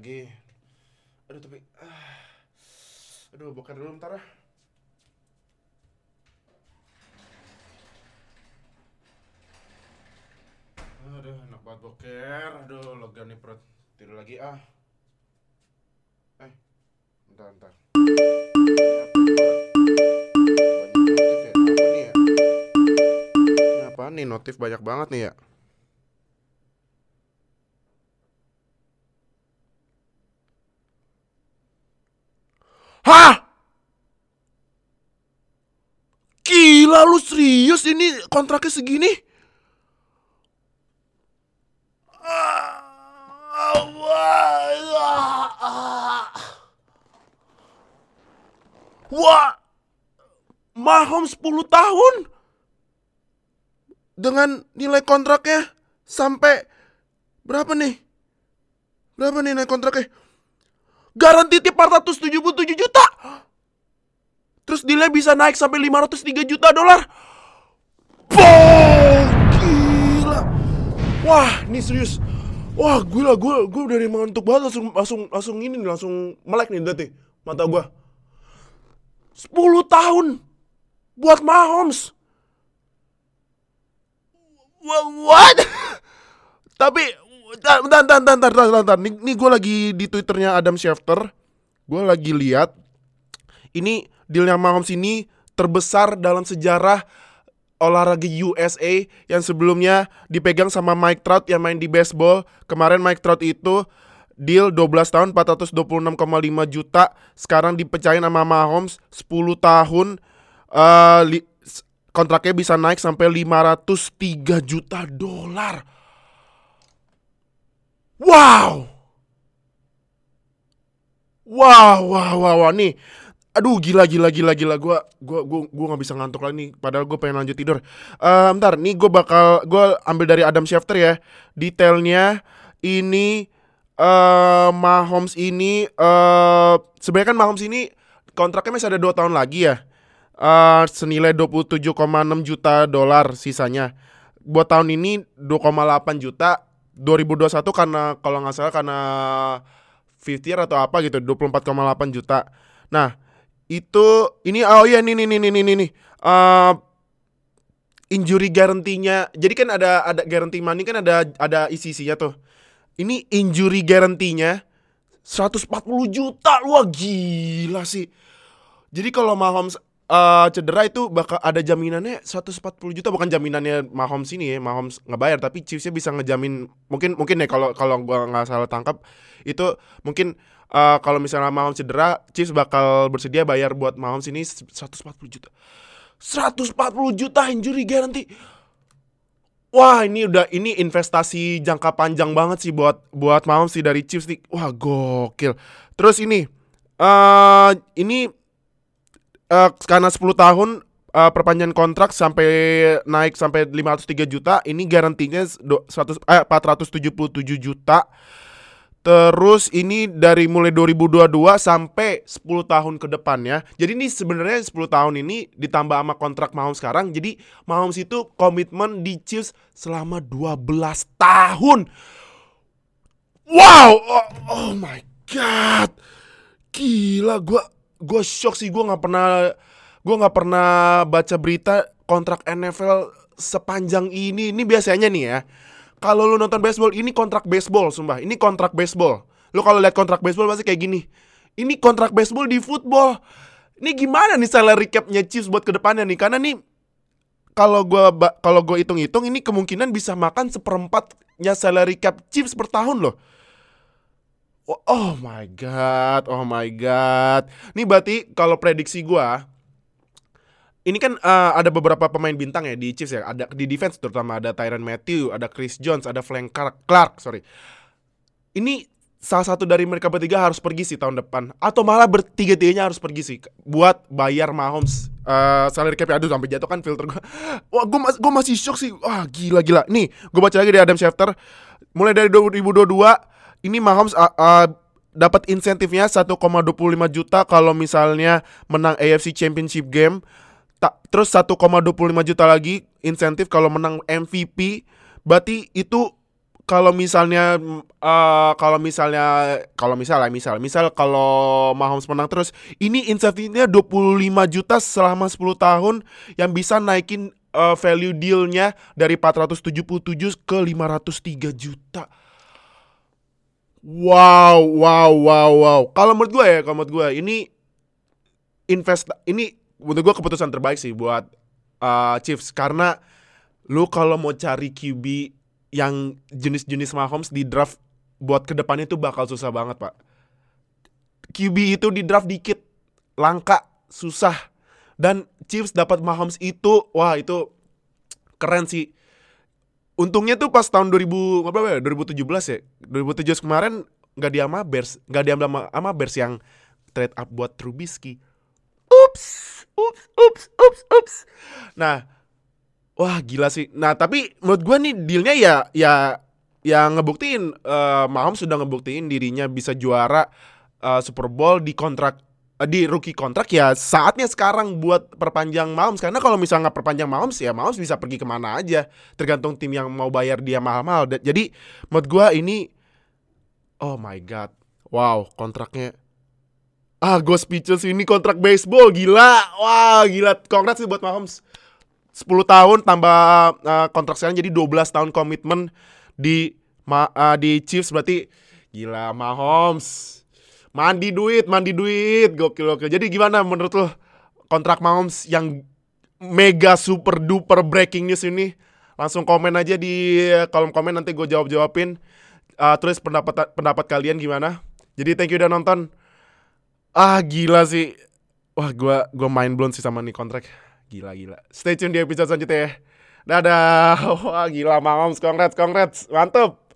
lagi. Aduh tapi ah. Aduh, bukan dulu bentar ah. Aduh, enak banget boker. Aduh, lega nih perut. Tidur lagi ah. Eh, bentar, bentar. Ya? Apa ya? Apaan nih? Notif banyak banget nih ya. Hah? Gila lu serius ini kontraknya segini? Ah, wah, ah. Mahomes 10 tahun dengan nilai kontraknya sampai berapa nih? Berapa nih nilai kontraknya? Garanti tip 477 juta. Terus nilai bisa naik sampai 503 juta dolar. Boom, gila. Wah, ini serius. Wah, gila, gue gue dari ngantuk banget langsung langsung langsung ini nih, langsung melek nih berarti mata gue. 10 tahun buat Mahomes. Wha- What? Tapi bentar, bentar, bentar, bentar, bentar, bentar. Nih, nih gue lagi di twitternya Adam Schefter. Gue lagi lihat ini dealnya Mahomes ini terbesar dalam sejarah olahraga USA yang sebelumnya dipegang sama Mike Trout yang main di baseball. Kemarin Mike Trout itu deal 12 tahun 426,5 juta. Sekarang dipecahin sama Mahomes 10 tahun s- kontraknya bisa naik sampai 503 juta dolar. Wow. Wow, wow, wow, wow. Nih, aduh gila, gila, gila, gila. Gua, gua, gua, gua nggak bisa ngantuk lagi nih. Padahal gue pengen lanjut tidur. Eh, bentar, nih gue bakal, gue ambil dari Adam Schefter ya. Detailnya ini eh Mahomes ini eh sebenarnya kan Mahomes ini kontraknya masih ada dua tahun lagi ya. Eh senilai 27,6 juta dolar sisanya. Buat tahun ini 2,8 juta. 2021 karena kalau nggak salah karena 50 year atau apa gitu 24,8 juta. Nah, itu ini oh iya nih nih nih nih nih nih. Eh, injury guarantee-nya. Jadi kan ada ada guarantee money kan ada ada isi-isinya tuh. Ini injury guarantee-nya 140 juta. Wah, gila sih. Jadi kalau Mahomes eh, cedera itu bakal ada jaminannya 140 juta bukan jaminannya Mahomes ini ya Mahomes nggak bayar tapi Chiefsnya bisa ngejamin mungkin mungkin ya kalau kalau gua nggak salah tangkap itu mungkin eh, kalau misalnya Mahomes cedera Chiefs bakal bersedia bayar buat Mahomes ini 140 juta 140 juta injury guarantee Wah ini udah ini investasi jangka panjang banget sih buat buat Mahomes sih dari Chiefs nih. Wah gokil. Terus ini eh ini eh karena 10 tahun eh, perpanjangan kontrak sampai naik sampai 503 juta, ini garantinya do- 100 eh 477 juta. Terus ini dari mulai 2022 sampai 10 tahun ke depan ya. Jadi ini sebenarnya 10 tahun ini ditambah sama kontrak Mahomes sekarang. Jadi Mahomes itu komitmen di Chiefs selama 12 tahun. Wow, oh, oh my god. Gila, gua gua shock sih gua nggak pernah gua nggak pernah baca berita kontrak NFL sepanjang ini. Ini biasanya nih ya. Kalau lu nonton baseball, ini kontrak baseball, sumpah. Ini kontrak baseball. Lu kalau lihat kontrak baseball pasti kayak gini. Ini kontrak baseball di football. Ini gimana nih salary cap-nya Chiefs buat ke depannya nih? Karena nih kalau gua ba- kalau gua hitung-hitung ini kemungkinan bisa makan seperempatnya salary cap Chiefs per tahun loh. Oh, oh my god, oh my god. Nih berarti kalau prediksi gua ini kan eh, ada beberapa pemain bintang ya di Chiefs ya. Ada di defense terutama ada Tyron Matthew, ada Chris Jones, ada Frank Clark, sorry. Ini salah satu dari mereka bertiga harus pergi sih tahun depan atau malah bertiga-tiganya harus pergi sih buat bayar Mahomes eh salary cap aduh sampai jatuh kan filter gua. Wah, gua, mas- gua masih shock sih. Wah, gila gila. Nih, gua baca lagi dari Adam Schefter. Mulai dari 2022 ini Mahomes ah, ah, dapat insentifnya 1,25 juta kalau misalnya menang AFC Championship game. Ta- terus 1,25 juta lagi insentif kalau menang MVP. Berarti itu kalau misalnya uh, kalau misalnya kalau misalnya misal misal kalau Mahomes menang terus ini insentifnya 25 juta selama 10 tahun yang bisa naikin uh, value dealnya dari 477 ke 503 juta. Wow, wow, wow, wow. Kalau menurut gue ya, kalau menurut gue ini invest ini menurut gue keputusan terbaik sih buat uh, Chiefs karena lu kalau mau cari QB yang jenis-jenis Mahomes di draft buat ke depannya itu bakal susah banget pak. QB itu di draft dikit, langka, susah. Dan Chiefs dapat Mahomes itu, wah itu keren sih. Untungnya tuh pas tahun 2000 berapa ya? 2017 ya. 2017 kemarin nggak diambil Bears, nggak diambil sama, sama Bears yang trade up buat Trubisky. Ups, ups, ups, ups, ups. Nah, Wah gila sih. Nah tapi menurut gue nih dealnya ya ya yang ngebuktiin uh, Mahomes sudah ngebuktiin dirinya bisa juara uh, Super Bowl di kontrak di rookie kontrak ya saatnya sekarang buat perpanjang Mahomes. Karena kalau misalnya nggak perpanjang Mahomes ya Mahomes bisa pergi ke mana aja. Tergantung tim yang mau bayar dia mahal-mahal. Jadi menurut gue ini oh my god. Wow kontraknya. Ah gue speechless ini kontrak baseball gila. Wah gila. Congrats sih buat Mahomes. 10 tahun tambah uh, kontrak sekarang jadi 12 tahun komitmen di ma, uh, di Chiefs. Berarti gila Mahomes. Mandi duit, mandi duit, gokil gokil. Jadi gimana menurut lo kontrak Mahomes yang mega super duper breaking news ini? Langsung komen aja di kolom komen nanti gue jawab jawabin. Uh, terus pendapat pendapat kalian gimana? Jadi thank you udah nonton. Ah gila sih. Wah gue gue main blown sih sama nih kontrak. Gila gila. Stay tune di episode selanjutnya ya. Dadah. Wah gila Mahomes, congrats, congrats. Mantap.